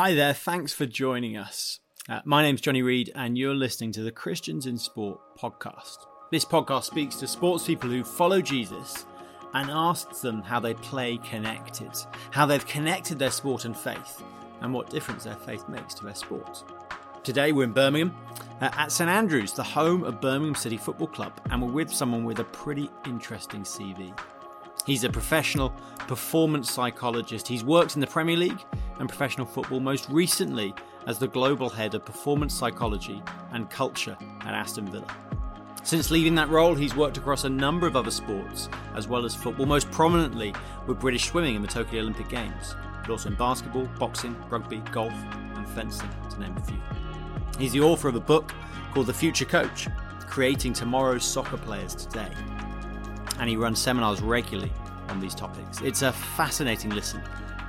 Hi there, thanks for joining us. Uh, my name's Johnny Reed, and you're listening to the Christians in Sport podcast. This podcast speaks to sports people who follow Jesus and asks them how they play connected, how they've connected their sport and faith, and what difference their faith makes to their sport. Today we're in Birmingham uh, at St Andrews, the home of Birmingham City Football Club, and we're with someone with a pretty interesting CV. He's a professional performance psychologist. He's worked in the Premier League and professional football, most recently as the global head of performance psychology and culture at Aston Villa. Since leaving that role, he's worked across a number of other sports, as well as football, most prominently with British swimming in the Tokyo Olympic Games, but also in basketball, boxing, rugby, golf, and fencing, to name a few. He's the author of a book called The Future Coach Creating Tomorrow's Soccer Players Today and he runs seminars regularly on these topics. It's a fascinating listen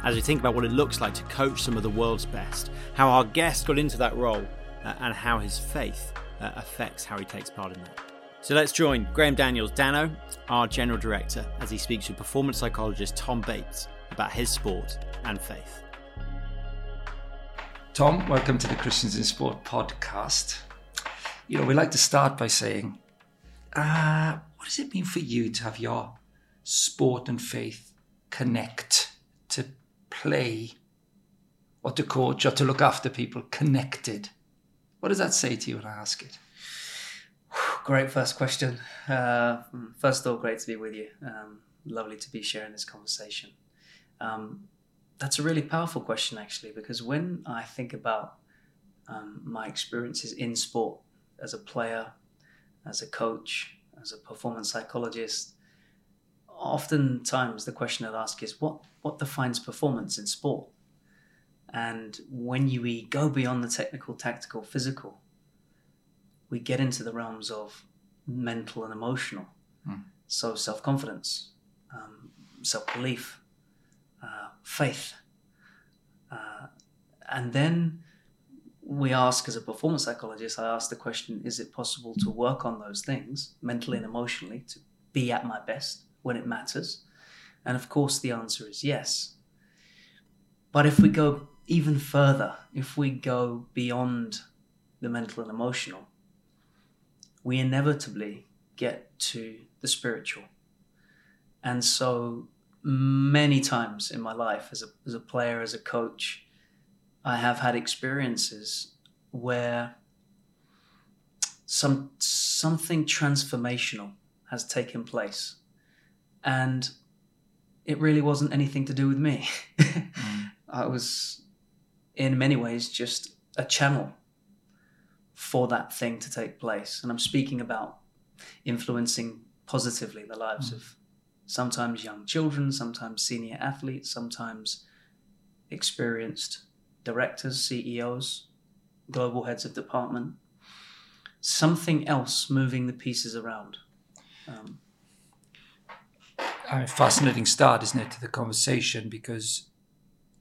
as we think about what it looks like to coach some of the world's best, how our guest got into that role, uh, and how his faith uh, affects how he takes part in that. So let's join Graham Daniels, Danno, our General Director, as he speaks with performance psychologist Tom Bates about his sport and faith. Tom, welcome to the Christians in Sport podcast. You know, we like to start by saying, uh, what does it mean for you to have your sport and faith connect, to play, or to coach, or to look after people connected? What does that say to you when I ask it? Great first question. Uh, first of all, great to be with you. Um, lovely to be sharing this conversation. Um, that's a really powerful question, actually, because when I think about um, my experiences in sport as a player, as a coach, as a performance psychologist, oftentimes the question I'd ask is what what defines performance in sport? And when you, we go beyond the technical, tactical, physical, we get into the realms of mental and emotional. Mm. So self confidence, um, self belief, uh, faith, uh, and then we ask as a performance psychologist, I ask the question is it possible to work on those things mentally and emotionally to be at my best when it matters? And of course, the answer is yes. But if we go even further, if we go beyond the mental and emotional, we inevitably get to the spiritual. And so many times in my life as a, as a player, as a coach, I have had experiences where some something transformational has taken place, and it really wasn't anything to do with me. mm. I was, in many ways, just a channel for that thing to take place, and I'm speaking about influencing positively the lives mm. of sometimes young children, sometimes senior athletes, sometimes experienced directors, CEOs, global heads of department, something else moving the pieces around. Um, a fascinating start, isn't it, to the conversation because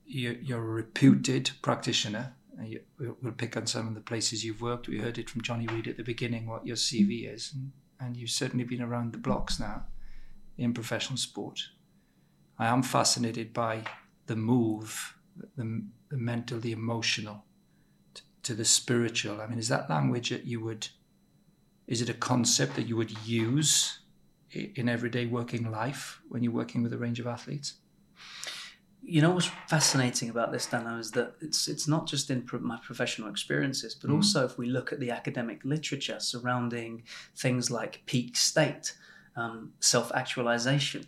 you're, a reputed practitioner. You, we'll pick on some of the places you've worked. We heard it from Johnny Reid at the beginning what your CV is, and, and you've certainly been around the blocks now in professional sport. I am fascinated by the move, the, the mental, the emotional, to, to the spiritual. I mean, is that language that you would, is it a concept that you would use in everyday working life when you're working with a range of athletes? You know what's fascinating about this, Danno, is that it's it's not just in pro- my professional experiences, but mm. also if we look at the academic literature surrounding things like peak state, um, self-actualization,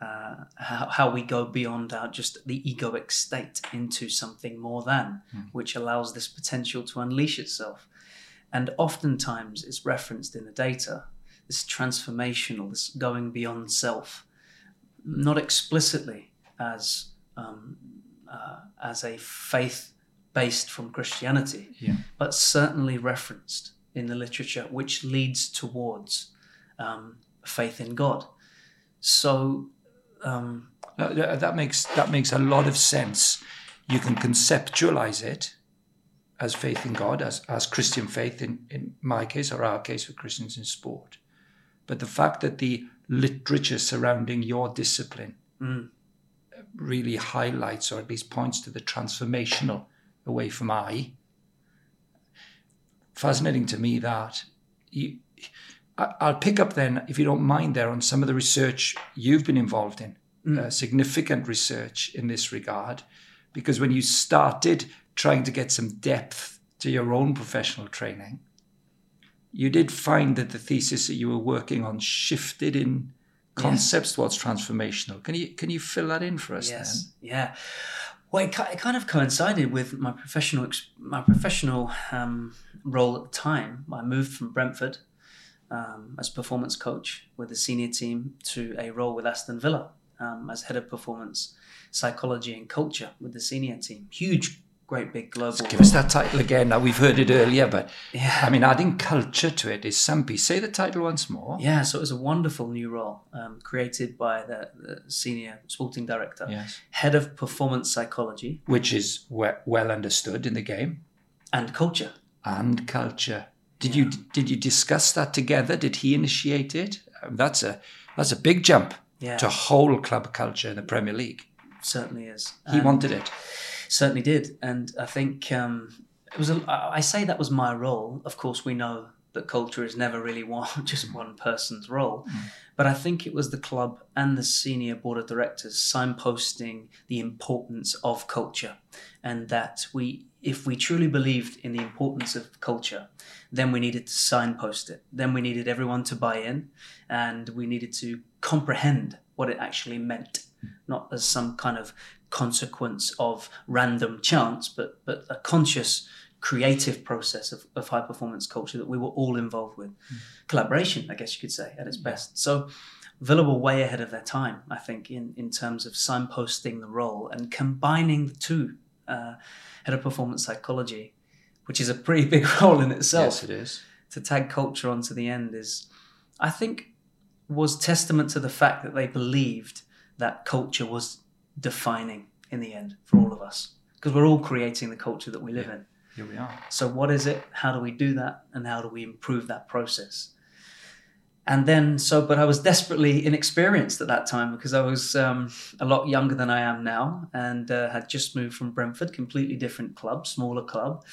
uh, how, how, we go beyond our just the egoic state into something more than, mm. which allows this potential to unleash itself. And oftentimes it's referenced in the data, this transformational, this going beyond self, not explicitly as um, uh, as a faith based from Christianity, yeah. but certainly referenced in the literature, which leads towards um, faith in God. So um, that, that makes that makes a lot of sense. You can conceptualize it as faith in God, as as Christian faith in in my case or our case for Christians in sport. But the fact that the literature surrounding your discipline mm. really highlights or at least points to the transformational away from I. Fascinating to me that you, I'll pick up then, if you don't mind, there on some of the research you've been involved in, uh, significant research in this regard, because when you started trying to get some depth to your own professional training, you did find that the thesis that you were working on shifted in concepts towards transformational. Can you can you fill that in for us Yes. Yeah. Well, it, it kind of coincided with my professional my professional um, role at the time. I moved from Brentford um, as performance coach with the senior team to a role with Aston Villa um, as head of performance psychology and culture with the senior team. Huge, great big global. Give us that title again. Now we've heard it earlier, but Yeah. I mean adding culture to it is some piece. Say the title once more. Yeah, so it was a wonderful new role um, created by the, the senior sporting director, Yes. head of performance psychology Which is we- well understood in the game. and culture. and culture. Did you did you discuss that together? Did he initiate it? Um, that's a that's a big jump Yeah, to whole club culture in the Premier League. certainly is. He And- wanted it. certainly did and i think um, it was a, i I say that was my role of course we know that culture is never really one just one person's role but i think it was the club and the senior board of directors signposting the importance of culture and that we if we truly believed in the importance of culture then we needed to signpost it then we needed everyone to buy in and we needed to comprehend what it actually meant not as some kind of consequence of random chance, but but a conscious creative process of, of high performance culture that we were all involved with. Collaboration, I guess you could say, at its best. So Villa were way ahead of their time, I think, in, in terms of signposting the role and combining the two. Uh, head of performance psychology, which is a pretty big role in itself Yes, it is. to tag culture onto the end is, I think, was testament to the fact that they believed that culture was defining in the end for all of us because we're all creating the culture that we live in. Here we are. So, what is it? How do we do that? And how do we improve that process? And then, so, but I was desperately inexperienced at that time because I was um, a lot younger than I am now and uh, had just moved from Brentford, completely different club, smaller club,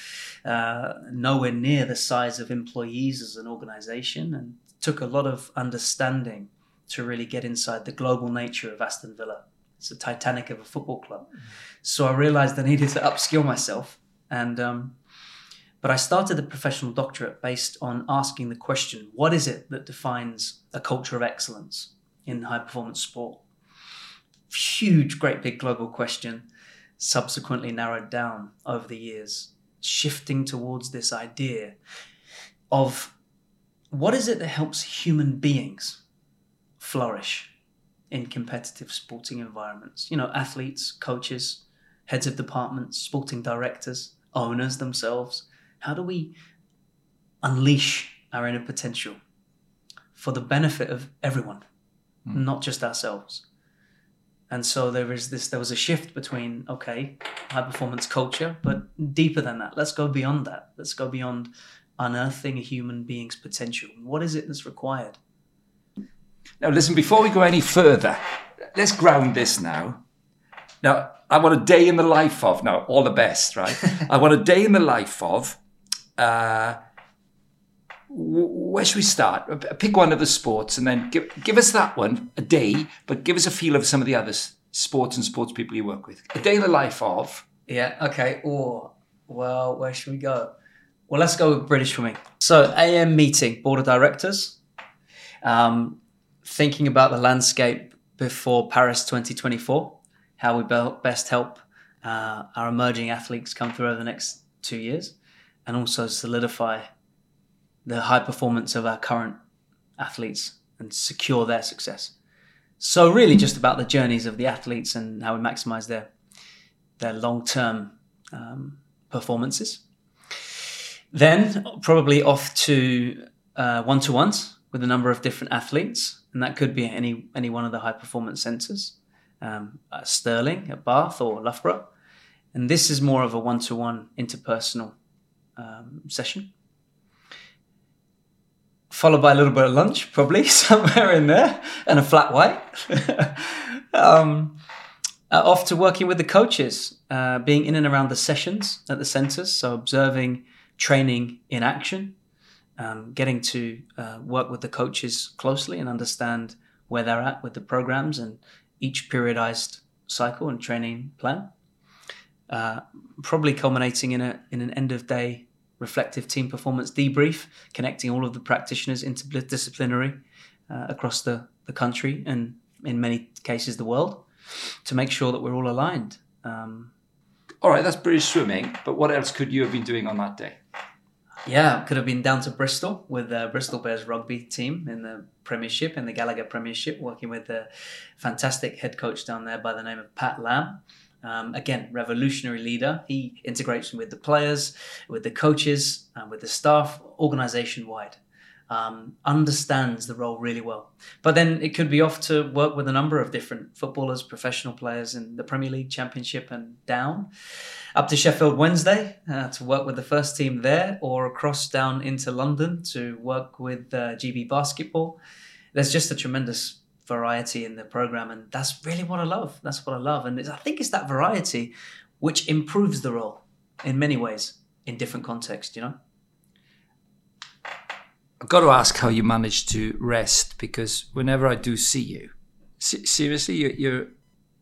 uh, nowhere near the size of employees as an organization, and took a lot of understanding to really get inside the global nature of Aston Villa. It's a Titanic of a football club. So I realized I needed to upskill myself. And, um, but I started the professional doctorate based on asking the question what is it that defines a culture of excellence in high performance sport? Huge, great big global question, subsequently narrowed down over the years, shifting towards this idea of what is it that helps human beings flourish in competitive sporting environments? You know, athletes, coaches, heads of departments, sporting directors, owners themselves. How do we unleash our inner potential for the benefit of everyone, hmm. not just ourselves? And so there is this. There was a shift between okay, high performance culture, but deeper than that. Let's go beyond that. Let's go beyond unearthing a human being's potential. What is it that's required? Now, listen, before we go any further, let's ground this now. Now, I want a day in the life of, now, all the best, right? I want a day in the life of, uh, where should we start? Pick one of the sports and then give, give us that one, a day, but give us a feel of some of the other sports and sports people you work with. A day in the life of, Yeah. Okay. Or well, where should we go? Well, let's go with British swimming. So AM meeting, board of directors, um, thinking about the landscape before Paris 2024, how we best help uh, our emerging athletes come through over the next two years, and also solidify the high performance of our current athletes and secure their success. So really, just about the journeys of the athletes and how we maximize their their long term um, performances. Then probably off to one to ones with a number of different athletes, and that could be any any one of the high performance centres, um, at Stirling, at Bath, or Loughborough. And this is more of a one to one interpersonal um, session. Followed by a little bit of lunch, probably somewhere in there, and a flat white. um, Uh, off to working with the coaches, uh, being in and around the sessions at the centres, so observing training in action, um, getting to uh, work with the coaches closely and understand where they're at with the programs and each periodized cycle and training plan. Uh, probably culminating in a in an end of day reflective team performance debrief, connecting all of the practitioners interdisciplinary uh, across the, the country and in many cases the world to make sure that we're all aligned. Um, all right, that's British swimming, but what else could you have been doing on that day? Yeah, could have been down to Bristol with the Bristol Bears rugby team in the Premiership, in the Gallagher Premiership, working with a fantastic head coach down there by the name of Pat Lam. Um, again, revolutionary leader. He integrates with the players, with the coaches, and with the staff, organization wide um, understands the role really well. But then it could be off to work with a number of different footballers, professional players in the Premier League, Championship, and down. Up to Sheffield Wednesday uh, to work with the first team there, or across down into London to work with uh, GB Basketball. There's just a tremendous variety in the program, and that's really what I love. That's what I love, and I think it's that variety which improves the role in many ways in different contexts. You know. I've got to ask how you manage to rest because whenever I do see you, seriously, you, you're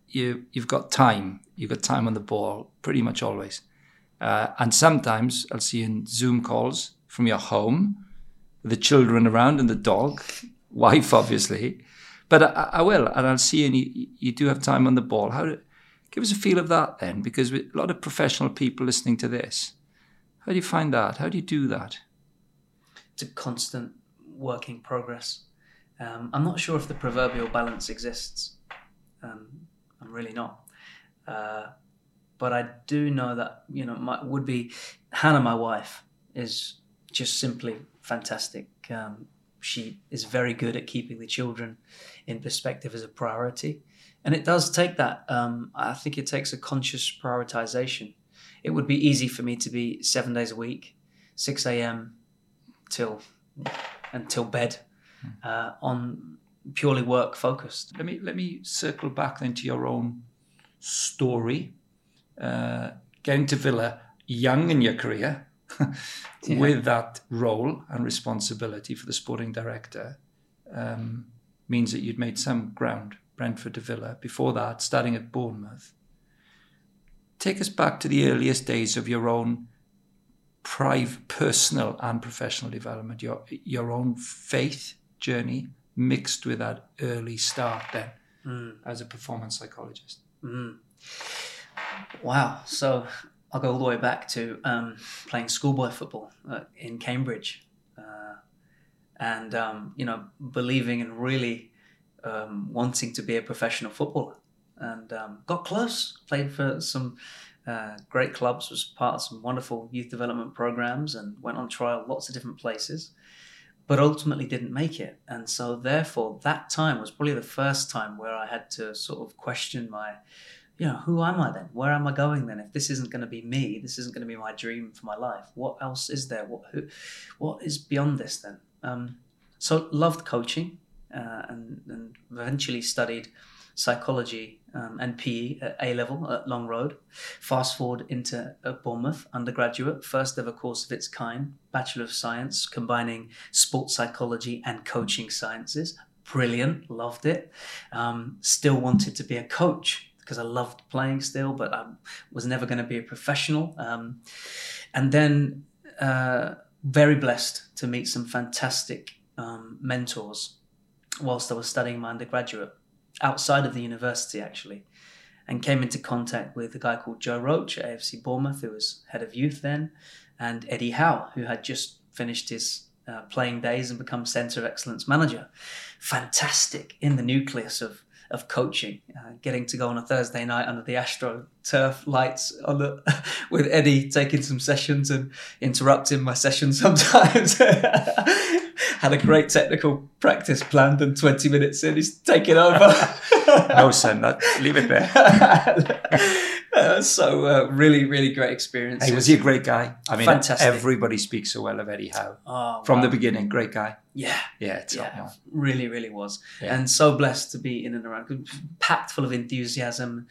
you you've got time. You've got time on the ball pretty much always. Uh, and sometimes I'll see you in Zoom calls from your home, the children around and the dog, wife obviously. But I, I will, and I'll see and you, you do have time on the ball. How do, give us a feel of that then, because a lot of professional people listening to this, how do you find that? How do you do that? it's a constant working progress. Um, I'm not sure if the proverbial balance exists. Um, I'm really not. Uh, but I do know that you know my would be Hannah, my wife, is just simply fantastic. Um, she is very good at keeping the children in perspective as a priority, and it does take that. Um, I think it takes a conscious prioritization. It would be easy for me to be seven days a week, six a.m till until bed hmm. uh, on purely work focused. Let me let me circle back then to your own story. Uh, getting to Villa young in your career, yeah. with that role and responsibility for the sporting director, um, means that you'd made some ground. Brentford to Villa. Before that, starting at Bournemouth. Take us back to the earliest days of your own private, personal and professional development, your your own faith journey mixed with that early start then mm. as a performance psychologist. Mm. Wow. So I'll go all the way back to um, playing schoolboy football uh, in Cambridge, uh, and um, you know believing and really um, wanting to be a professional footballer, and um, got close. Played for some uh, great clubs, was part of some wonderful youth development programs, and went on trial lots of different places, but ultimately didn't make it. And so, therefore, that time was probably the first time where I had to sort of question my, you know, who am I then? Where am I going then? If this isn't going to be me, this isn't going to be my dream for my life. What else is there? What who, what is beyond this then? Um, so loved coaching, uh, and, and eventually studied psychology um, and PE at A level at Long Road. Fast forward into uh, Bournemouth, undergraduate, first ever course of its kind, Bachelor of Science, combining sports psychology and coaching sciences. Brilliant, loved it. Um, still wanted to be a coach because I loved playing still, but I was never going to be a professional. Um, and then, uh, very blessed to meet some fantastic um, mentors whilst I was studying my undergraduate outside of the university actually, and came into contact with a guy called Joe Roach at AFC Bournemouth, who was head of youth then, and Eddie Howe, who had just finished his uh, playing days and become centre of excellence manager. Fantastic in the nucleus of of coaching, uh, getting to go on a Thursday night under the Astro turf lights on the, with Eddie taking some sessions and interrupting my session sometimes. Had a great technical practice planned, and 20 minutes in, he's taking over. no, son, that, leave it there. So uh, really, really great experience. Hey, was he a great guy? I mean, Fantastic. everybody speaks so well of Eddie Howe Oh, from wow. the beginning. Great guy. yeah, Yeah, yeah, really, really was, Yeah. and so blessed to be in and around, packed full of enthusiasm.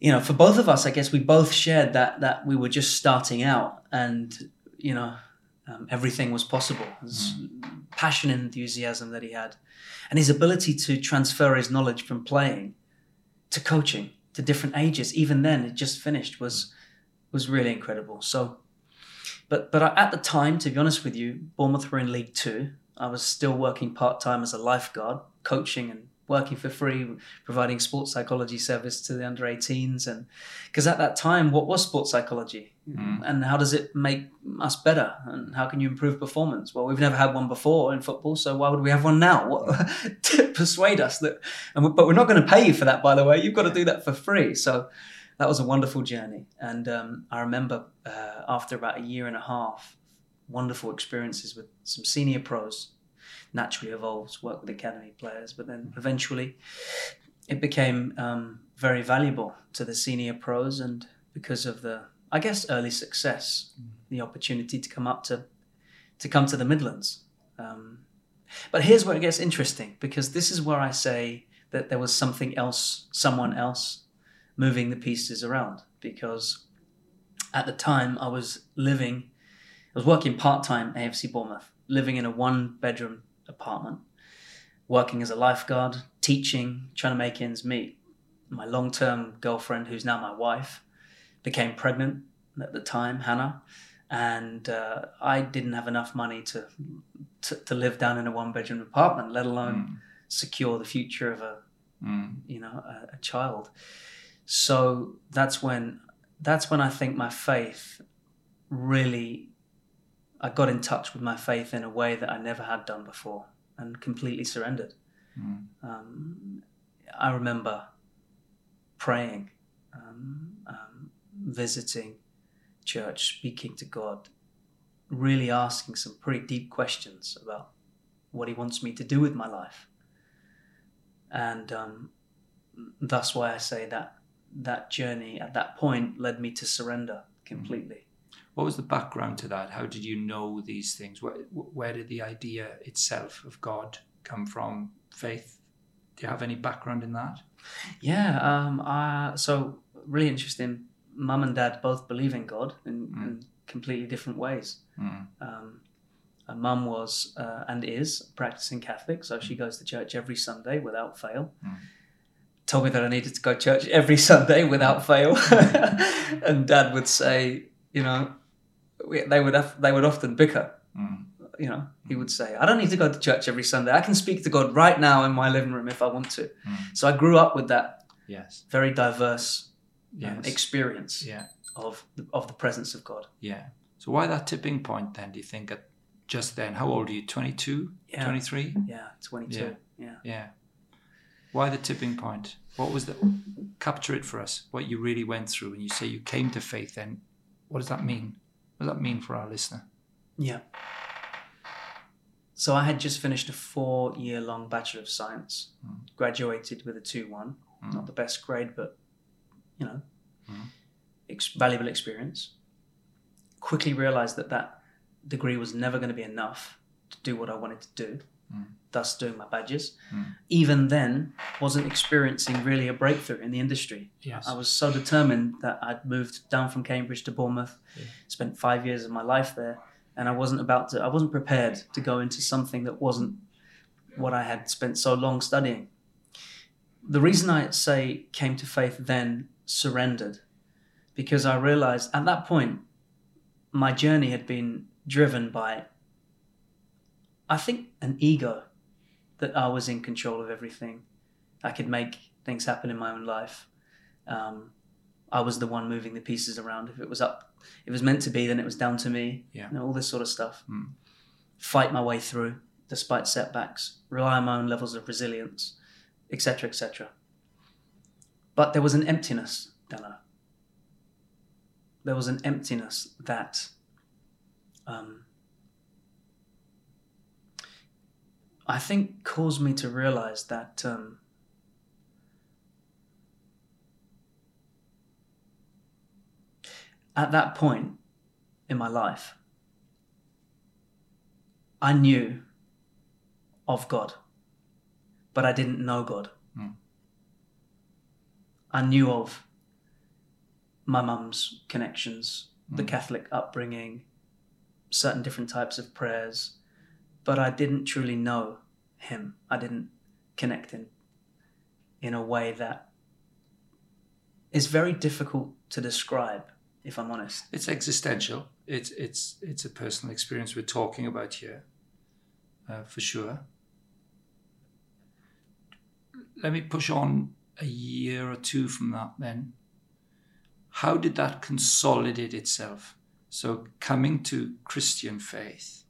You know, for both of us, I guess we both shared that that we were just starting out, and you know, um, everything was possible. This passion and enthusiasm that he had, and his ability to transfer his knowledge from playing to coaching to different ages. Even then, it just finished was was really incredible. So, but but at the time, to be honest with you, Bournemouth were in League Two. I was still working part time as a lifeguard, coaching and working for free, providing sports psychology service to the under 18s. And because at that time, what was sports psychology? And how does it make us better? And how can you improve performance? Well, we've never had one before in football, so why would we have one now? What, to persuade us that, and we, but we're not going to pay you for that, by the way. You've got to do that for free. So that was a wonderful journey. And um, I remember uh, after about a year and a half, wonderful experiences with some senior pros. Naturally evolves, work with academy players, but then eventually it became um, very valuable to the senior pros, and because of the, I guess, early success, the opportunity to come up to, to come to the Midlands. Um, but here's where it gets interesting because this is where I say that there was something else, someone else, moving the pieces around. Because at the time I was living, I was working part time AFC Bournemouth, living in a one bedroom apartment, working as a lifeguard, teaching, trying to make ends meet. My long term girlfriend, who's now my wife, became pregnant at the time, Hannah, and uh, I didn't have enough money to, to to live down in a one bedroom apartment, let alone secure the future of a Mm. you know a, a child. So that's when that's when I think my faith really I got in touch with my faith in a way that I never had done before and completely surrendered. Mm. Um, I remember praying, um, um, visiting church, speaking to God, really asking some pretty deep questions about what He wants me to do with my life. And um, that's why I say that that journey at that point led me to surrender completely. What was the background to that? How did you know these things? Where, where did the idea itself of God come from? Faith? Do you have any background in that? Yeah. Um, uh, so really interesting. Mum and dad both believe in God in, in completely different ways. Mm. Um, mum was uh, and is practicing Catholic, so she goes to church every Sunday without fail. Mm. Told me that I needed to go to church every Sunday without fail, and Dad would say, you know, they would have, they would often bicker. Mm. You know, he would say, "I don't need to go to church every Sunday. I can speak to God right now in my living room if I want to." Mm. So I grew up with that Yes. very diverse um, experience Yeah. of the, of the presence of God. Yeah. So why that tipping point then? Do you think at just then? How old are you? 22? Yeah. 23? Yeah, twenty two. yeah. Yeah. Why the tipping point? What was the capture it for us? What you really went through, and you say you came to faith. Then, what does that mean? What does that mean for our listener? Yeah. So I had just finished a four year long Bachelor of Science, mm. graduated with a 2 1. Mm. Not the best grade, but, you know, mm. ex- valuable experience. Quickly realized that that degree was never going to be enough to do what I wanted to do, thus doing my badges. Hmm. Even then, wasn't experiencing really a breakthrough in the industry. Yes. I was so determined that I'd moved down from Cambridge to Bournemouth, spent five years of my life there, and I wasn't about to, I wasn't prepared to go into something that wasn't what I had spent so long studying. The reason I say came to faith then surrendered, because I realized at that point my journey had been driven by, I think, an ego that I was in control of everything. I could make things happen in my own life. Um, I was the one moving the pieces around. If it was up, if it was meant to be, then it was down to me. Yeah. You know, all this sort of stuff. Mm. Fight my way through despite setbacks. Rely on my own levels of resilience, etc., etc. But there was an emptiness, Danno. There was an emptiness that um, I think caused me to realize that um, at that point in my life, I knew of God, but I didn't know God. Mm. I knew of my mum's connections, the Mm. Catholic upbringing, certain different types of prayers, but I didn't truly know him. I didn't connect in in a way that is very difficult to describe, if I'm honest. It's existential. It's it's it's a personal experience we're talking about here, uh, for sure. Let me push on a year or two from that. Then, how did that consolidate itself? So, coming to Christian faith,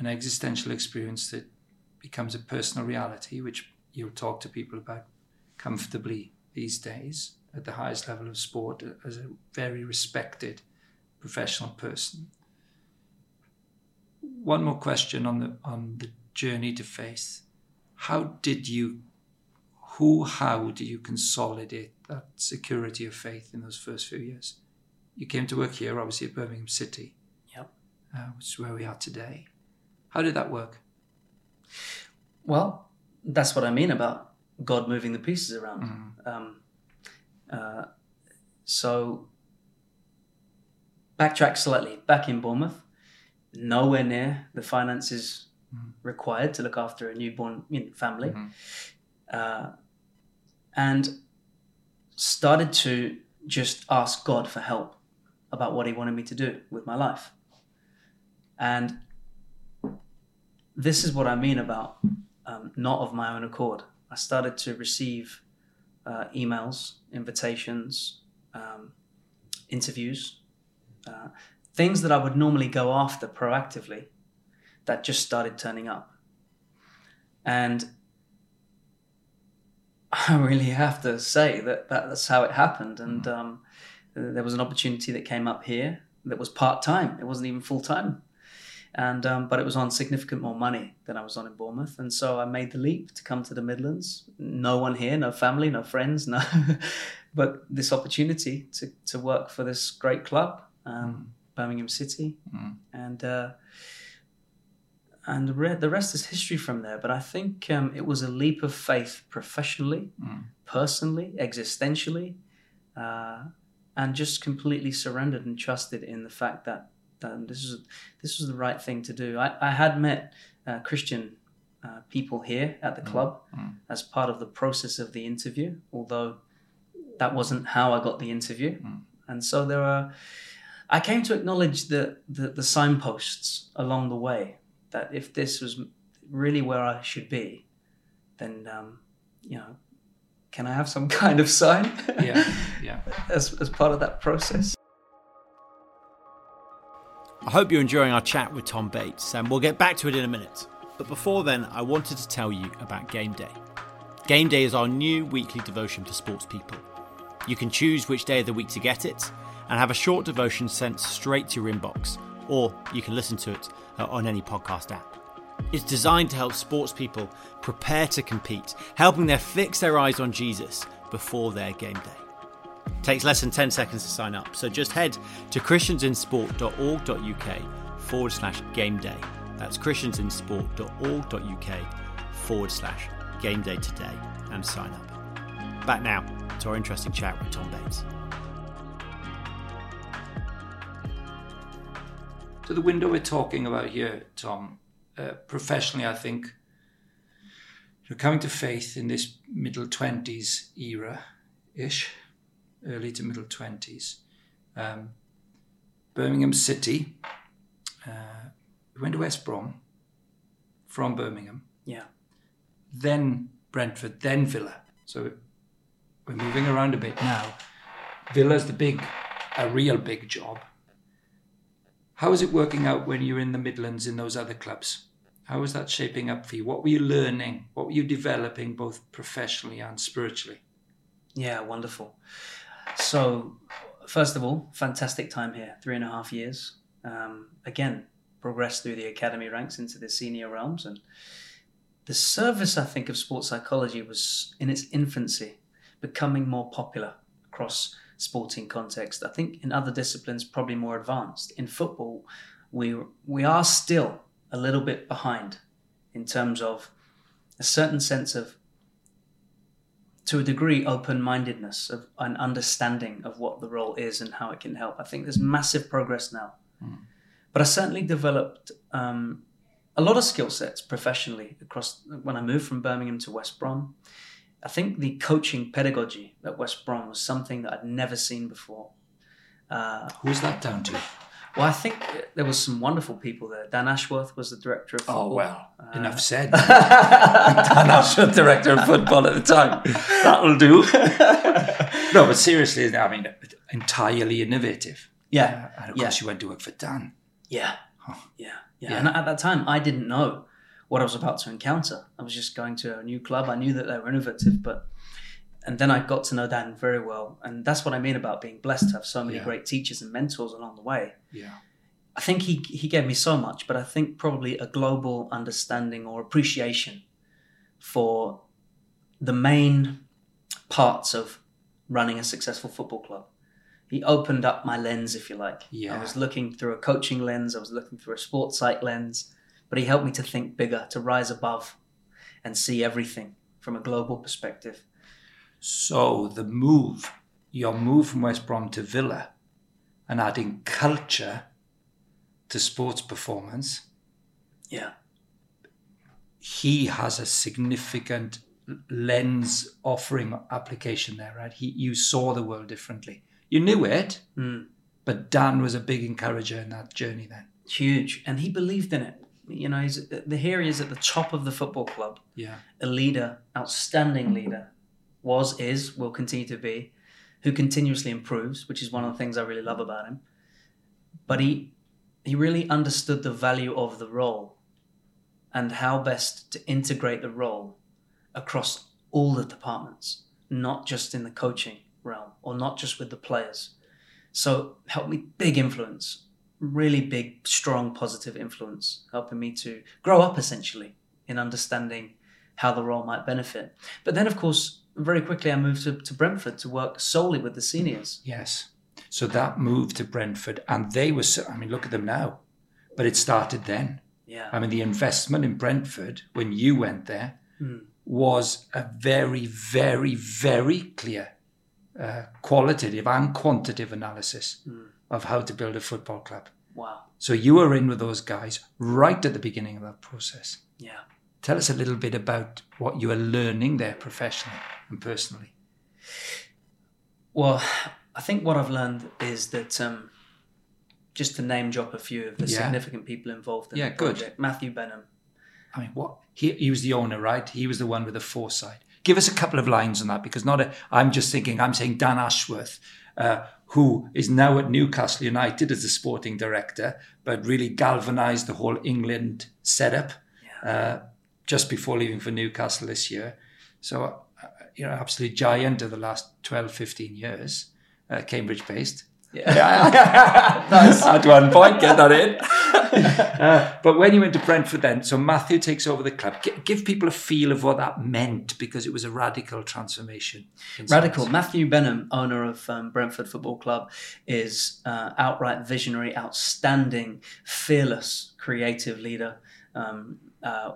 an existential experience that becomes a personal reality, which you'll talk to people about comfortably these days at the highest level of sport as a very respected professional person. One more question on the on the journey to faith. How did you who how do you consolidate that security of faith in those first few years? You came to work here, obviously at Birmingham City. Yep. Uh, which is where we are today. How did that work? Well, that's what I mean about God moving the pieces around. Mm. Um, uh, so, backtrack slightly. Back in Bournemouth, nowhere near the finances Mm. required to look after a newborn family, Mhm. uh, and started to just ask God for help about what He wanted me to do with my life. And this is what I mean about um, not of my own accord. I started to receive uh, emails, invitations, um, interviews, uh, things that I would normally go after proactively that just started turning up. And I really have to say that, that that's how it happened. And um, there was an opportunity that came up here that was part time, it wasn't even full time and um, but it was on significant more money than I was on in Bournemouth, and so I made the leap to come to the Midlands. No one here, no family, no friends, no, but this opportunity to to work for this great club, um, Birmingham City, Mm. and uh, and re- the rest is history from there. But I think um, it was a leap of faith professionally, Mm. personally, existentially, uh, and just completely surrendered and trusted in the fact that um, this is this was the right thing to do. I, I had met uh, Christian uh, people here at the club mm. as part of the process of the interview, although that wasn't how I got the interview. Mm. And so there are. I came to acknowledge the, the the signposts along the way that if this was really where I should be, then um, you know, can I have some kind of sign? Yeah, yeah. as as part of that process. I hope you're enjoying our chat with Tom Bates, and we'll get back to it in a minute. But before then, I wanted to tell you about Game Day. Game Day is our new weekly devotion for sports people. You can choose which day of the week to get it, and have a short devotion sent straight to your inbox, or you can listen to it uh, on any podcast app. It's designed to help sports people prepare to compete, helping them fix their eyes on Jesus before their game day. Takes less than 10 seconds to sign up, so just head to christiansinsport.org.uk forward slash game day. That's christiansinsport.org.uk forward slash game day today and sign up. Back now to our interesting chat with Tom Bates. So the window we're talking about here, Tom, uh, professionally, I think you're coming to faith in this middle twenties era, ish, early to middle twenties. Um, Birmingham City. Uh, we went to West Brom from Birmingham, Yeah. then Brentford, then Villa. So we're moving around a bit now. Villa's the big, a real big job. How is it working out when you're in the Midlands in those other clubs? How is that shaping up for you? What were you learning? What were you developing both professionally and spiritually? Yeah, wonderful. So, first of all, fantastic time here, three and a half years. Um, again, progressed through the academy ranks into the senior realms. And the service, I think, of sports psychology was in its infancy, becoming more popular across sporting context. I think in other disciplines, probably more advanced. In football, we we are still a little bit behind in terms of a certain sense of to a degree open-mindedness of an understanding of what the role is and how it can help. I think there's massive progress now. Mm. but i certainly developed um, a lot of skill sets professionally across when i moved from birmingham to west brom. I think the coaching pedagogy at west brom was something that i'd never seen before. Uh, who's that down to well, I think there was some wonderful people there. Dan Ashworth was the director of oh, football. Oh well, uh, enough said. Dan Ashworth, director of football at the time. That'll do. no, but seriously, I mean, entirely innovative. Yeah, uh, and of yeah. course, you went to work for Dan. Yeah. yeah, yeah, yeah. And at that time, I didn't know what I was about to encounter. I was just going to a new club. I knew that they were innovative, but and then I got to know Dan very well, and that's what I mean about being blessed to have so many yeah. great teachers and mentors along the way. Yeah, I think he he gave me so much, but I think probably a global understanding or appreciation for the main parts of running a successful football club. He opened up my lens, if you like. Yeah. I was looking through a coaching lens, I was looking through a sports psych lens, but he helped me to think bigger, to rise above and see everything from a global perspective. So the move, your move from West Brom to Villa and adding culture to sports performance. Yeah. He has a significant lens offering application there, right? He, you saw the world differently. You knew it, mm. but Dan was a big encourager in that journey then. Huge. And he believed in it. You know, he's here he is at the top of the football club. Yeah. A leader, outstanding leader, was, is, will continue to be, who continuously improves, which is one of the things I really love about him. But he he really understood the value of the role and how best to integrate the role across all the departments, not just in the coaching realm or not just with the players. So helped me big influence, really big, strong, positive influence, helping me to grow up essentially in understanding how the role might benefit. But then, of course, very quickly I moved to, to Brentford to work solely with the seniors. Yes. So that moved to Brentford, and they were, I mean, look at them now. But it started then. Yeah. I mean, the investment in Brentford when you went there mm. was a very, very, very clear uh, qualitative and quantitative analysis mm. of how to build a football club. Wow. So you were in with those guys right at the beginning of that process. Yeah. Tell us a little bit about what you are learning there professionally and personally. Well, I think what I've learned is that um, just to name drop a few of the yeah. significant people involved in yeah, the project. Good. Matthew Benham. I mean, what he he was the owner, right? He was the one with the foresight. Give us a couple of lines on that, because not a. I'm just thinking. I'm saying Dan Ashworth, uh, who is now at Newcastle United as the sporting director, but really galvanised the whole England setup. Yeah. Uh, just before leaving for Newcastle this year. So, you know, absolute giant of the last 12, 15 years, uh, Cambridge based. Yeah. nice. At one point, get that in. uh, but when you went to Brentford then, so Matthew takes over the club. G- give people a feel of what that meant because it was a radical transformation. Radical. Matthew Benham, owner of um, Brentford Football Club, is uh, outright visionary, outstanding, fearless, creative leader. Um, uh,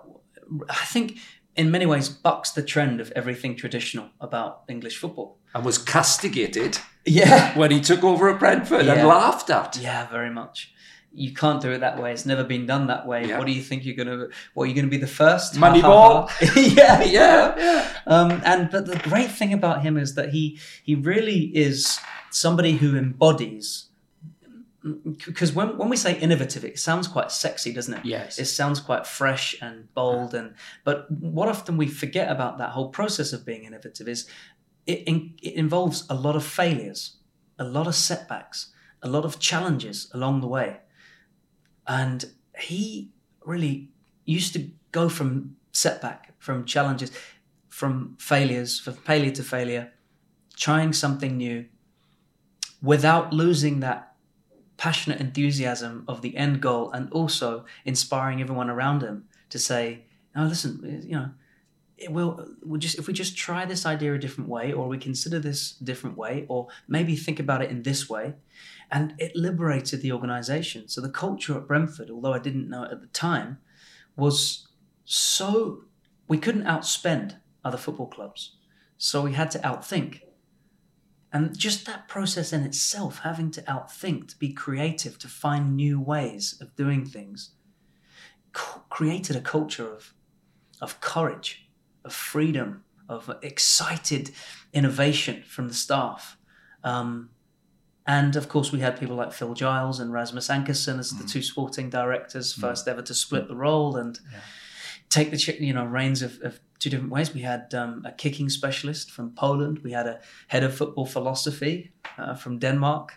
I think in many ways bucks the trend of everything traditional about English football. And was castigated yeah. when he took over at Brentford yeah. and laughed at. Yeah, very much. You can't do it that way. It's never been done that way. Yeah. What do you think you're gonna? What are you gonna be the first? Moneyball. yeah, yeah, yeah. Um, and but the great thing about him is that he he really is somebody who embodies because when, when we say innovative it sounds quite sexy doesn't it? Yes. It sounds quite fresh and bold and but what often we forget about that whole process of being innovative is it, it involves a lot of failures a lot of setbacks a lot of challenges along the way. And he really used to go from setback from challenges from failures from failure to failure trying something new without losing that passionate enthusiasm of the end goal and also inspiring everyone around him to say, no, listen, you know, will we'll just if we just try this idea a different way or we consider this different way or maybe think about it in this way. And it liberated the organization. So the culture at brentford although i didn't know it at the time was so we couldn't outspend other football clubs. So we had to outthink and just that process in itself having to outthink to be creative to find new ways of doing things created a culture of of courage of freedom, of excited innovation from the staff. Um, and of course, we had people like Phil Giles and Rasmus Ankersen as mm. the two sporting directors, mm. first ever to split the role and yeah. take the you know reins of, of, two different ways. We had um, a kicking specialist from Poland. We had a head of football philosophy uh, from Denmark.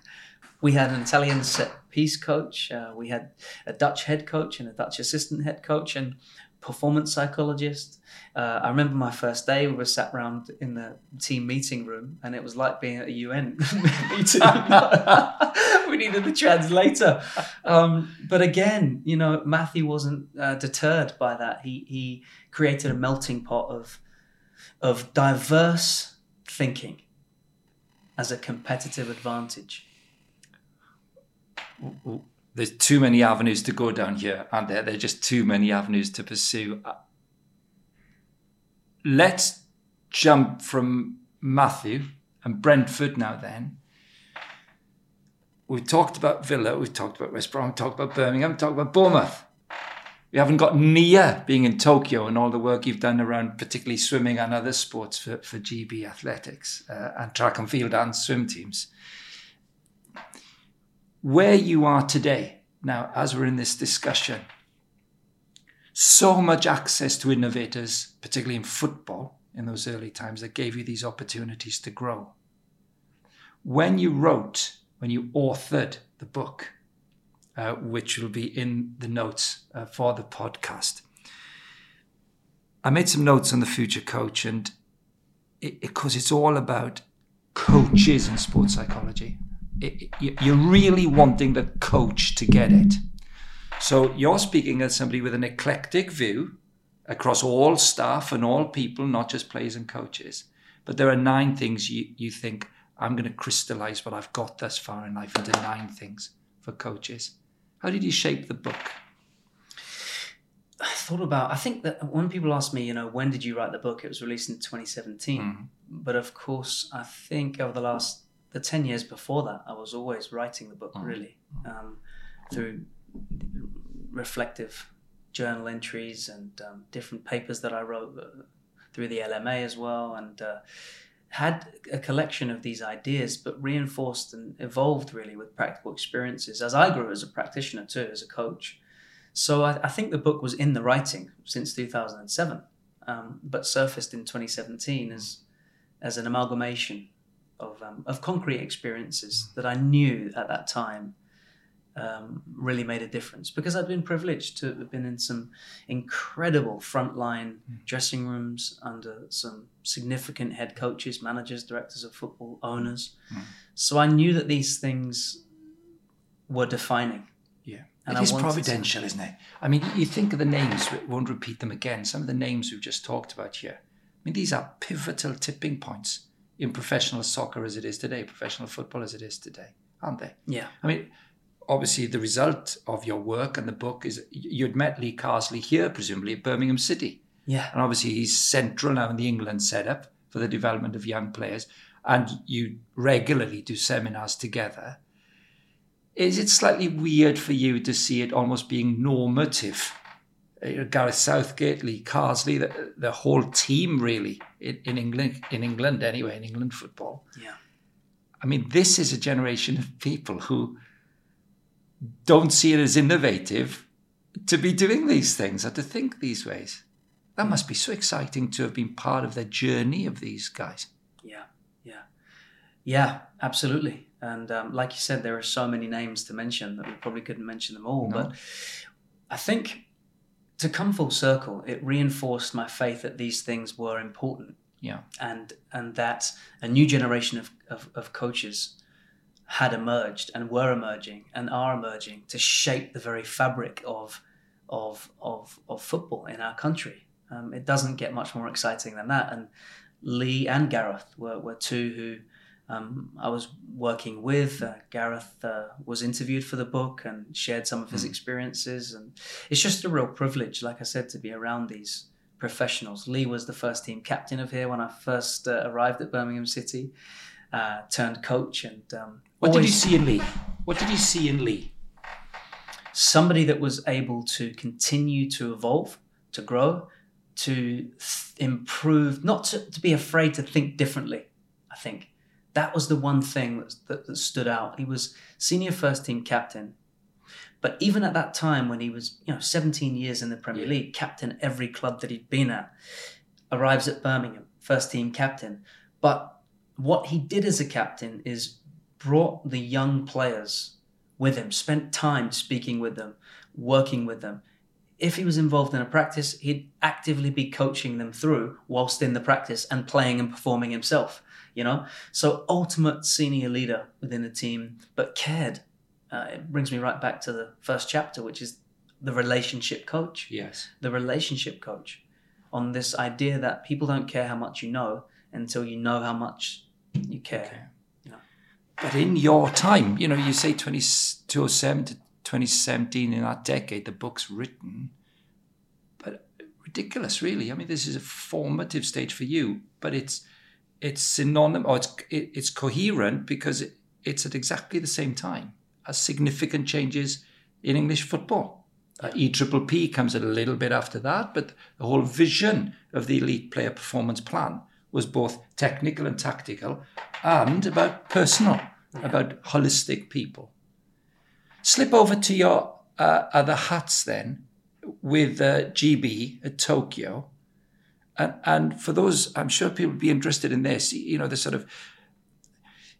We had an Italian set piece coach. Uh, we had a Dutch head coach and a Dutch assistant head coach, and performance psychologist. Uh, I remember my first day, we were sat around in the team meeting room, and it was like being at a UN meeting. we needed a translator. Um, but again, you know, Matthew wasn't uh, deterred by that. He, he created a melting pot of, of diverse thinking as a competitive advantage there's too many avenues to go down here, aren't there? There are just too many avenues to pursue. Uh, let's jump from Matthew and Brentford now then. We've talked about Villa, we've talked about West Brom, we've talked about Birmingham, we've talked about Bournemouth. We haven't got near being in Tokyo and all the work you've done around particularly swimming and other sports for, for GB athletics uh, and track and field and swim teams where you are today, now, as we're in this discussion, so much access to innovators, particularly in football in those early times, that gave you these opportunities to grow. When you wrote, when you authored the book, uh, which will be in the notes uh, for the podcast, I made some notes on the future coach, and because it, it's all about coaches and sports psychology it, you're really wanting the coach to get it. So you're speaking as somebody with an eclectic view across all staff and all people, not just players and coaches. But there are nine things you, you think, I'm going to crystallize what I've got thus far in life into nine things for coaches. How did you shape the book? I thought about. I think that when people ask me, you know, when did you write the book? It was released in 2017. Mm-hmm. But of course, I think over the last the 10 years before that, I was always writing the book, mm. really, um, through reflective journal entries and um, different papers that I wrote uh, through the LMA as well, and uh, had a collection of these ideas, but reinforced and evolved really with practical experiences as I grew as a practitioner too, as a coach. So I, I think the book was in the writing since 2007, um, but surfaced in 2017 as as an amalgamation of um, of concrete experiences that I knew at that time um, really made a difference because I'd been privileged to have been in some incredible frontline mm. dressing rooms under some significant head coaches, managers, directors of football, owners. Mm. So I knew that these things were defining. Yeah. And it I is providential, to... isn't it? I mean, you think of the names, we won't repeat them again. Some of the names we've just talked about here. I mean, these are pivotal tipping points in professional soccer as it is today, professional football as it is today, aren't they? Yeah. I mean, obviously, the result of your work and the book is you'd met Lee Carsley here, presumably at Birmingham City. Yeah. And obviously, he's central now in the England setup for the development of young players. And you regularly do seminars together. Is it slightly weird for you to see it almost being normative uh, Gareth Southgate, Lee Carsley, the, the whole team really in, in, England, in England anyway, in England football. Yeah. I mean, this is a generation of people who don't see it as innovative to be doing these things or to think these ways. That must be so exciting to have been part of the journey of these guys. Yeah, yeah, yeah, absolutely. And um, like you said, there are so many names to mention that we probably couldn't mention them all. No. But I think to come full circle, it reinforced my faith that these things were important. Yeah. And and that a new generation of, of, of coaches had emerged and were emerging and are emerging to shape the very fabric of of of, of football in our country. Um, it doesn't get much more exciting than that. And Lee and Gareth were, were two who um, I was working with. Uh, Gareth uh, was interviewed for the book and shared some of his Mm. experiences. And it's just a real privilege, like I said, to be around these professionals. Lee was the first team captain of here when I first uh, arrived at Birmingham City, uh, turned coach. And um, What did you see in Lee? What did you see in Lee? somebody that was able to continue to evolve, to grow, to th- improve, not to, to be afraid to think differently, I think. That was the one thing that, that, that stood out. He was senior first team captain. But even at that time, when he was, you know, 17 years in the Premier Yeah. League, captain every club that he'd been at, arrives at Birmingham, first team captain. But what he did as a captain is brought the young players with him, spent time speaking with them, working with them. If he was involved in a practice, he'd actively be coaching them through whilst in the practice and playing and performing himself, you know? So, ultimate senior leader within the team, but cared. Uh, it brings me right back to the first chapter, which is the relationship coach Yes. the relationship coach on this idea that people don't care how much you know until you know how much you care. But in your time, you know, you say 20, 2007 to 2017 in that decade, the book's written. But ridiculous, really. I mean, this is a formative stage for you, but it's it's synonymous, or it's it, it's coherent because it, it's at exactly the same time as significant changes in English football. Uh, E Triple P comes a little bit after that, but the whole vision of the elite player performance plan was both technical and tactical, and about personal, about holistic people. Slip over to your uh, other hats then, with uh, GB at Tokyo, and and for those, I'm sure people would be interested in this. You know, the sort of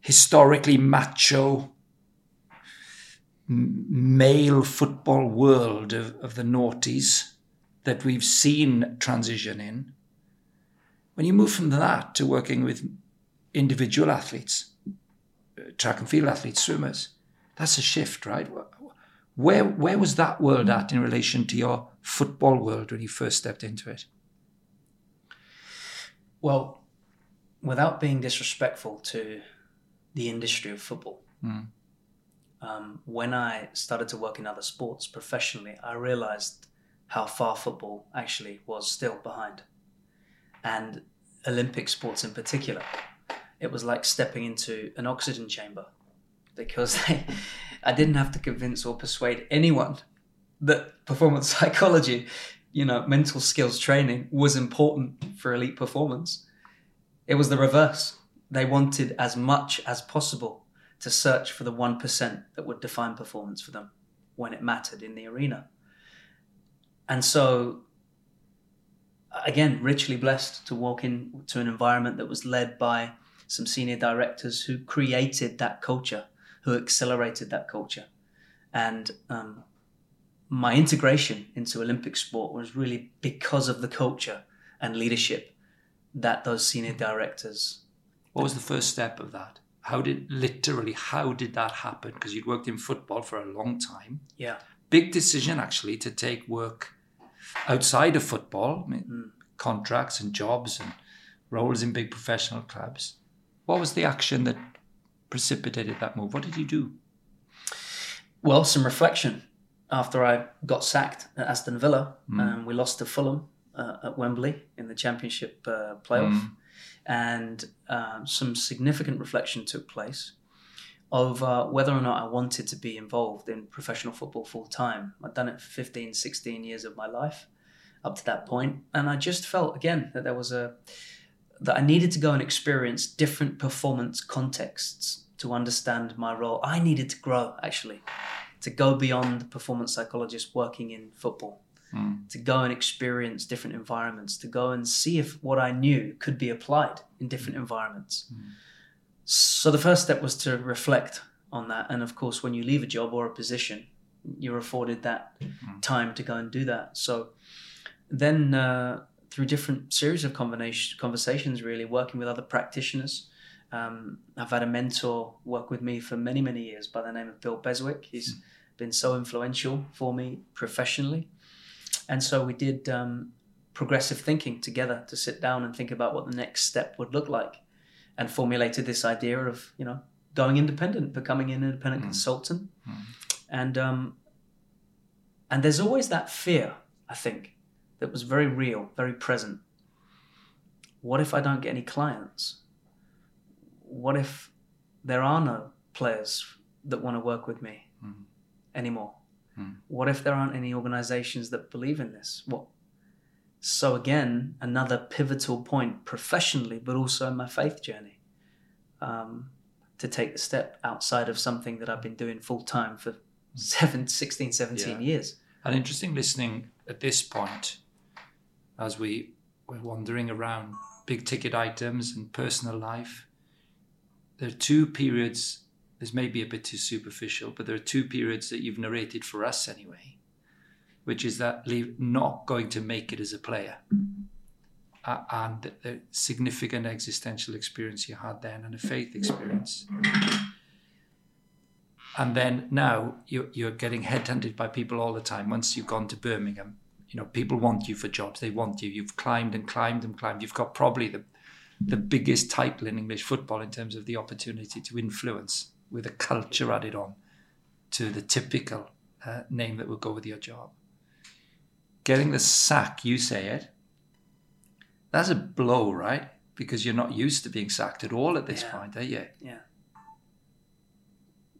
historically macho male football world of, of the noughties that we've seen transition in. When you move from that to working with individual athletes, uh, track and field athletes, swimmers, that's a shift, right? Where where was that world at in relation to your football world when you first stepped into it? Well, without being disrespectful to the industry of football, Mm. um, when I started to work in other sports professionally, I realized how far football actually was still behind. And Olympic sports in particular, it was like stepping into an oxygen chamber because they, I didn't have to convince or persuade anyone that performance psychology, you know, mental skills training was important for elite performance. It was the reverse. They wanted as much as possible to search for the 1% that would define performance for them when it mattered in the arena. And so, again, richly blessed to walk into an environment that was led by some senior directors who created that culture, who accelerated that culture. And um, my integration into Olympic sport was really because of the culture and leadership that those senior directors. What was the first step of that? How did literally how did that happen? Because you'd worked in football for a long time. Yeah. Big decision actually to take work outside of football, I mean, Mm. contracts and jobs and roles in big professional clubs. What was the action that precipitated that move? What did you do? Well, some reflection after I got sacked at Aston Villa Mm. and we lost to Fulham uh, at Wembley in the Championship uh, playoff. Mm. And um, some significant reflection took place over whether or not I wanted to be involved in professional football full time. I'd done it for 15, 16 years of my life up to that point, And I just felt, again, that there was a, that I needed to go and experience different performance contexts to understand my role. I needed to grow, actually, to go beyond the performance psychologist working in football Mm. to go and experience different environments, to go and see if what I knew could be applied in different environments. Mm. So the first step was to reflect on that. And of course, when you leave a job or a position, you're afforded that Mm. time to go and do that. So then, uh, through different series of conversations, really working with other practitioners. Um, I've had a mentor work with me for many, many years by the name of Bill Beswick. He's been so influential for me professionally. And so we did um, progressive thinking together to sit down and think about what the next step would look like, and formulated this idea of you know going independent, becoming an independent consultant, and um, and there's always that fear, I think, that was very real, very present. What if I don't get any clients? What if there are no players that want to work with me hmm. anymore? Hmm. What if there aren't any organizations that believe in this? What? So again, another pivotal point professionally, but also in my faith journey, um, to take the step outside of something that I've been doing full time for hmm. seven, 16, 17 Yeah. years. And interesting listening at this point as we were wandering around big ticket items and personal life. There are two periods, this may be a bit too superficial, but there are two periods that you've narrated for us anyway, which is that leave, not going to make it as a player uh, and the, the significant existential experience you had then and a faith experience. And then now you're, you're getting headhunted by people all the time. Once you've gone to Birmingham, you know, people want you for jobs. They want you. You've climbed and climbed and climbed. You've got probably the, the biggest title in English football in terms of the opportunity to influence with a culture added on to the typical uh, name that would go with your job. Getting the sack, you say it, that's a blow, right? Because you're not used to being sacked at all at this Yeah. point, are you? Yeah.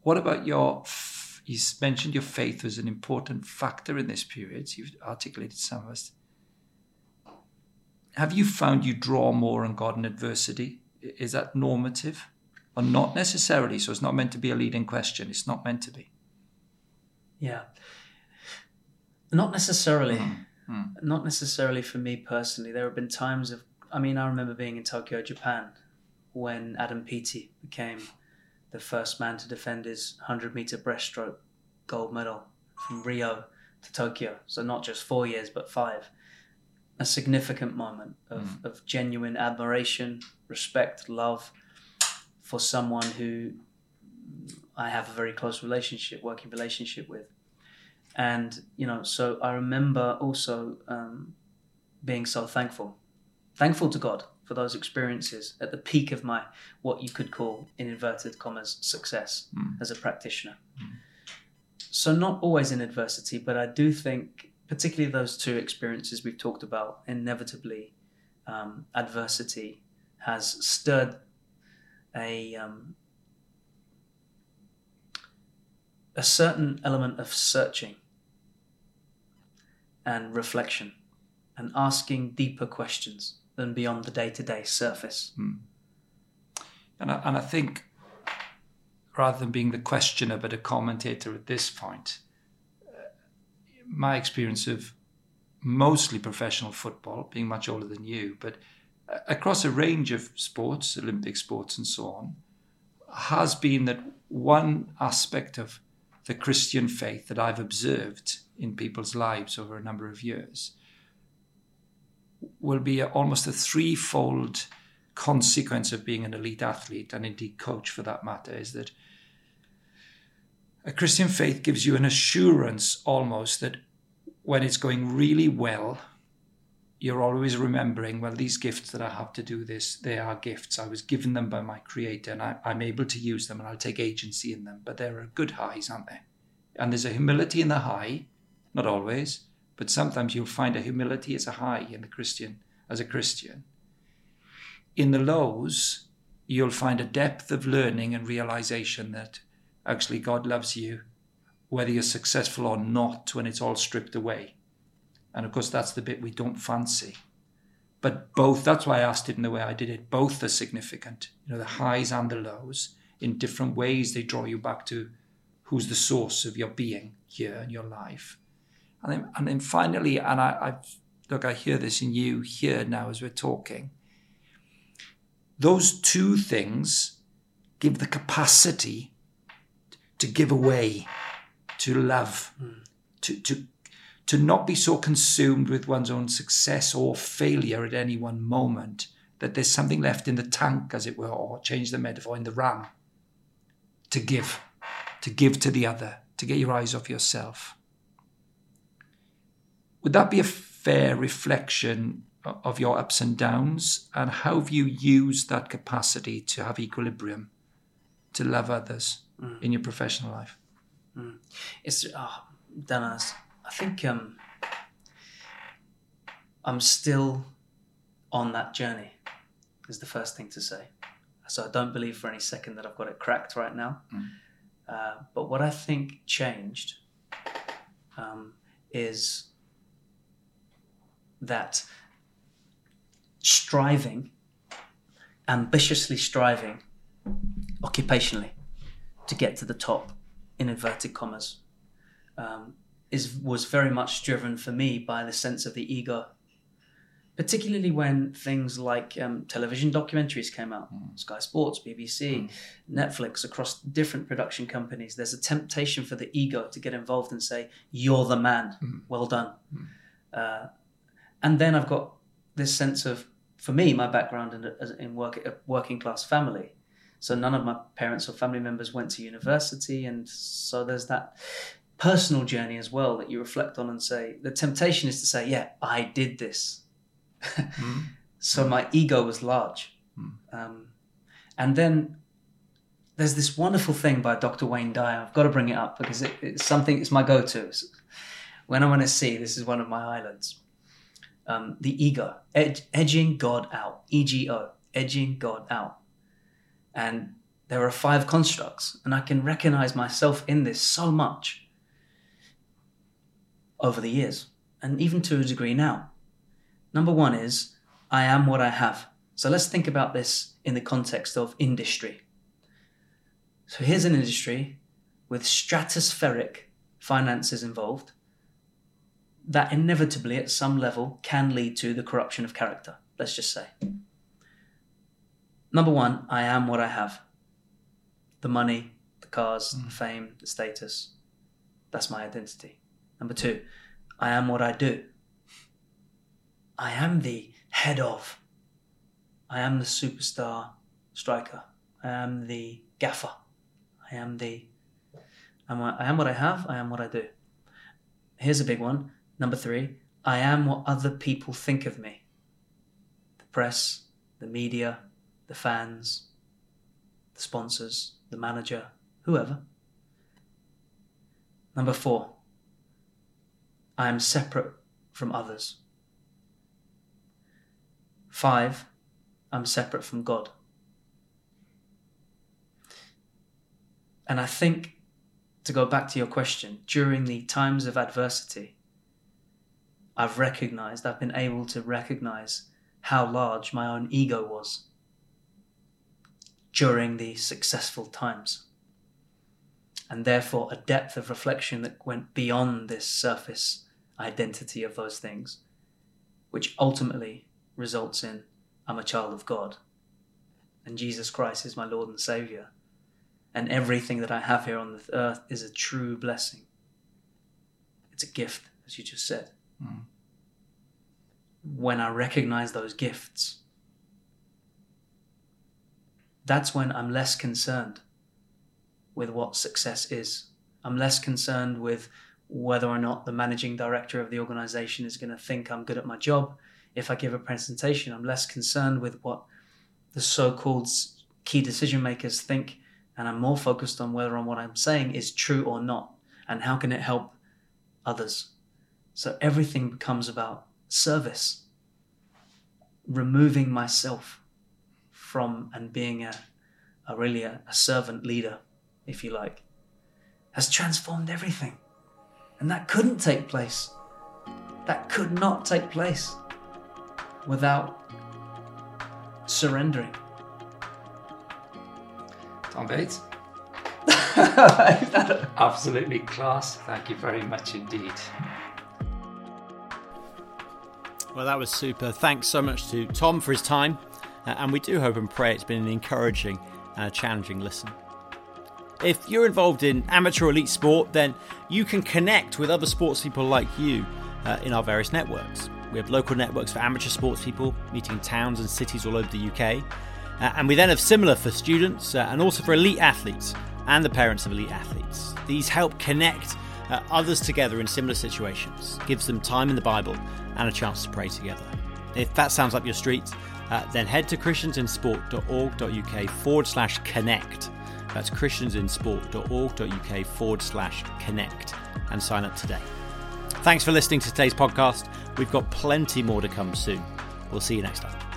What about your? f- You mentioned your faith was an important factor in this period. You've articulated some of us. Have you found you draw more on God in adversity? Is that normative, or not necessarily? So it's not meant to be a leading question. It's not meant to be. Yeah. Not necessarily. Mm. Not necessarily for me personally. There have been times of, I mean, I remember being in Tokyo, Japan, when Adam Peaty became the first man to defend his 100 meter breaststroke gold medal from Rio to Tokyo. So not just four years, but five. A significant moment of, mm. of genuine admiration, respect, love for someone who I have a very close relationship, working relationship with. And, you know, so I remember also um, being so thankful, thankful to God for those experiences at the peak of my, what you could call, in inverted commas, success mm. as a practitioner. Mm. So, not always in adversity, but I do think, particularly those two experiences we've talked about, inevitably um, adversity has stirred a um, a certain element of searching and reflection and asking deeper questions than beyond the day-to-day surface. And I, and I think rather than being the questioner but a commentator at this point, my experience of mostly professional football, being much older than you, but uh, across a range of sports, Olympic sports and so on, has been that one aspect of the Christian faith that I've observed in people's lives over a number of years will be a, almost a threefold consequence of being an elite athlete and indeed coach for that matter is that a Christian faith gives you an assurance almost that when it's going really well, you're always remembering, well, these gifts that I have to do this, they are gifts. I was given them by my creator and I, I'm able to use them and I'll take agency in them. But there are good highs, aren't there? And there's a humility in the high, not always, but sometimes you'll find a humility as a high in the Christian, as a Christian. In the lows, you'll find a depth of learning and realization that actually God loves you, whether you're successful or not, when it's all stripped away. And of course, that's the bit we don't fancy. But both, that's why I asked it in the way I did it, both are significant. You know, the highs and the lows. In different ways, they draw you back to who's the source of your being here in your life. And then, and then finally, and I, I've, look, I hear this in you here now as we're talking. Those two things give the capacity to give away, to love, hmm. to, to, to not be so consumed with one's own success or failure at any one moment that there's something left in the tank, as it were, or change the metaphor, in the ram, to give, to give to the other, to get your eyes off yourself. Would that be a fair reflection of your ups and downs? And how have you used that capacity to have equilibrium, to love others mm. in your professional life? Mm. It's, oh, Dennis, I think um, I'm still on that journey, is the first thing to say. So I don't believe for any second that I've got it cracked right now. Mm. Uh, but what I think changed um, is that striving, ambitiously striving, occupationally, to get to the top, in inverted commas, um, is was very much driven for me by the sense of the ego particularly when things like um, television documentaries came out mm. Sky Sports, BBC, mm. Netflix, across different production companies. There's a temptation for the ego to get involved and say, You're the man, mm. well done. Hmm. Uh, and then I've got this sense of, for me, my background in, in work, a working class family. So none of my parents or family members went to university. And so there's that personal journey as well that you reflect on and say, the temptation is to say, Yeah, I did this mm. So my ego was large. Mm. Um, and then there's this wonderful thing by Dr. Wayne Dyer. I've got to bring it up because it, it's something, it's my go to. When I want to see, this is one of my islands. Um, the ego, ed- edging God out, E G O, edging God out. And there are five constructs, and I can recognize myself in this so much over the years, and even to a degree now. Number one is, I am what I have. So let's think about this in the context of industry. So here's an industry with stratospheric finances involved that inevitably, at some level, can lead to the corruption of character, let's just say. Number one, I am what I have the money, the cars, mm. the fame, the status. That's my identity. Number two, I am what I do. I am the head of. I am the superstar striker. I am the gaffer. I am the. I am what I have. I am what I do. Here's a big one. Number three. I am what other people think of me. The press, the media, the fans, the sponsors, the manager, whoever. Number four. I am separate from others. Five, I'm separate from God. And I think, to go back to your question, during the times of adversity, I've recognized, I've been able to recognize how large my own ego was during the successful times. And therefore, a depth of reflection that went beyond this surface identity of those things, which ultimately results in I'm a child of God. And Jesus Christ is my Lord and Savior. And everything that I have here on the earth is a true blessing. It's a gift, as you just said. Mm. When I recognize those gifts, that's when I'm less concerned with what success is. I'm less concerned with whether or not the managing director of the organization is going to think I'm good at my job if I give a presentation, I'm less concerned with what the so-called key decision makers think, and I'm more focused on whether on what I'm saying is true or not, and how can it help others. So everything becomes about service, removing myself from and being a, a really a, a servant leader, if you like, has transformed everything. And that couldn't take place. That could not take place without surrendering. Tom Bates. Absolutely class. Thank you very much indeed. Well, that was super. Thanks so much to Tom for his time. Uh, and we do hope and pray it's been an encouraging and a challenging listen. If you're involved in amateur elite sport, then you can connect with other sports people like you uh, in our various networks. We have local networks for amateur sports people meeting towns and cities all over the UK. Uh, and we then have similar for students uh, and also for elite athletes and the parents of elite athletes. These help connect uh, others together in similar situations, gives them time in the Bible and a chance to pray together. If that sounds up your street, uh, then head to christiansinsport.org.uk forward slash connect. That's christiansinsport.org.uk forward slash connect and sign up today. Thanks for listening to today's podcast. We've got plenty more to come soon. We'll see you next time.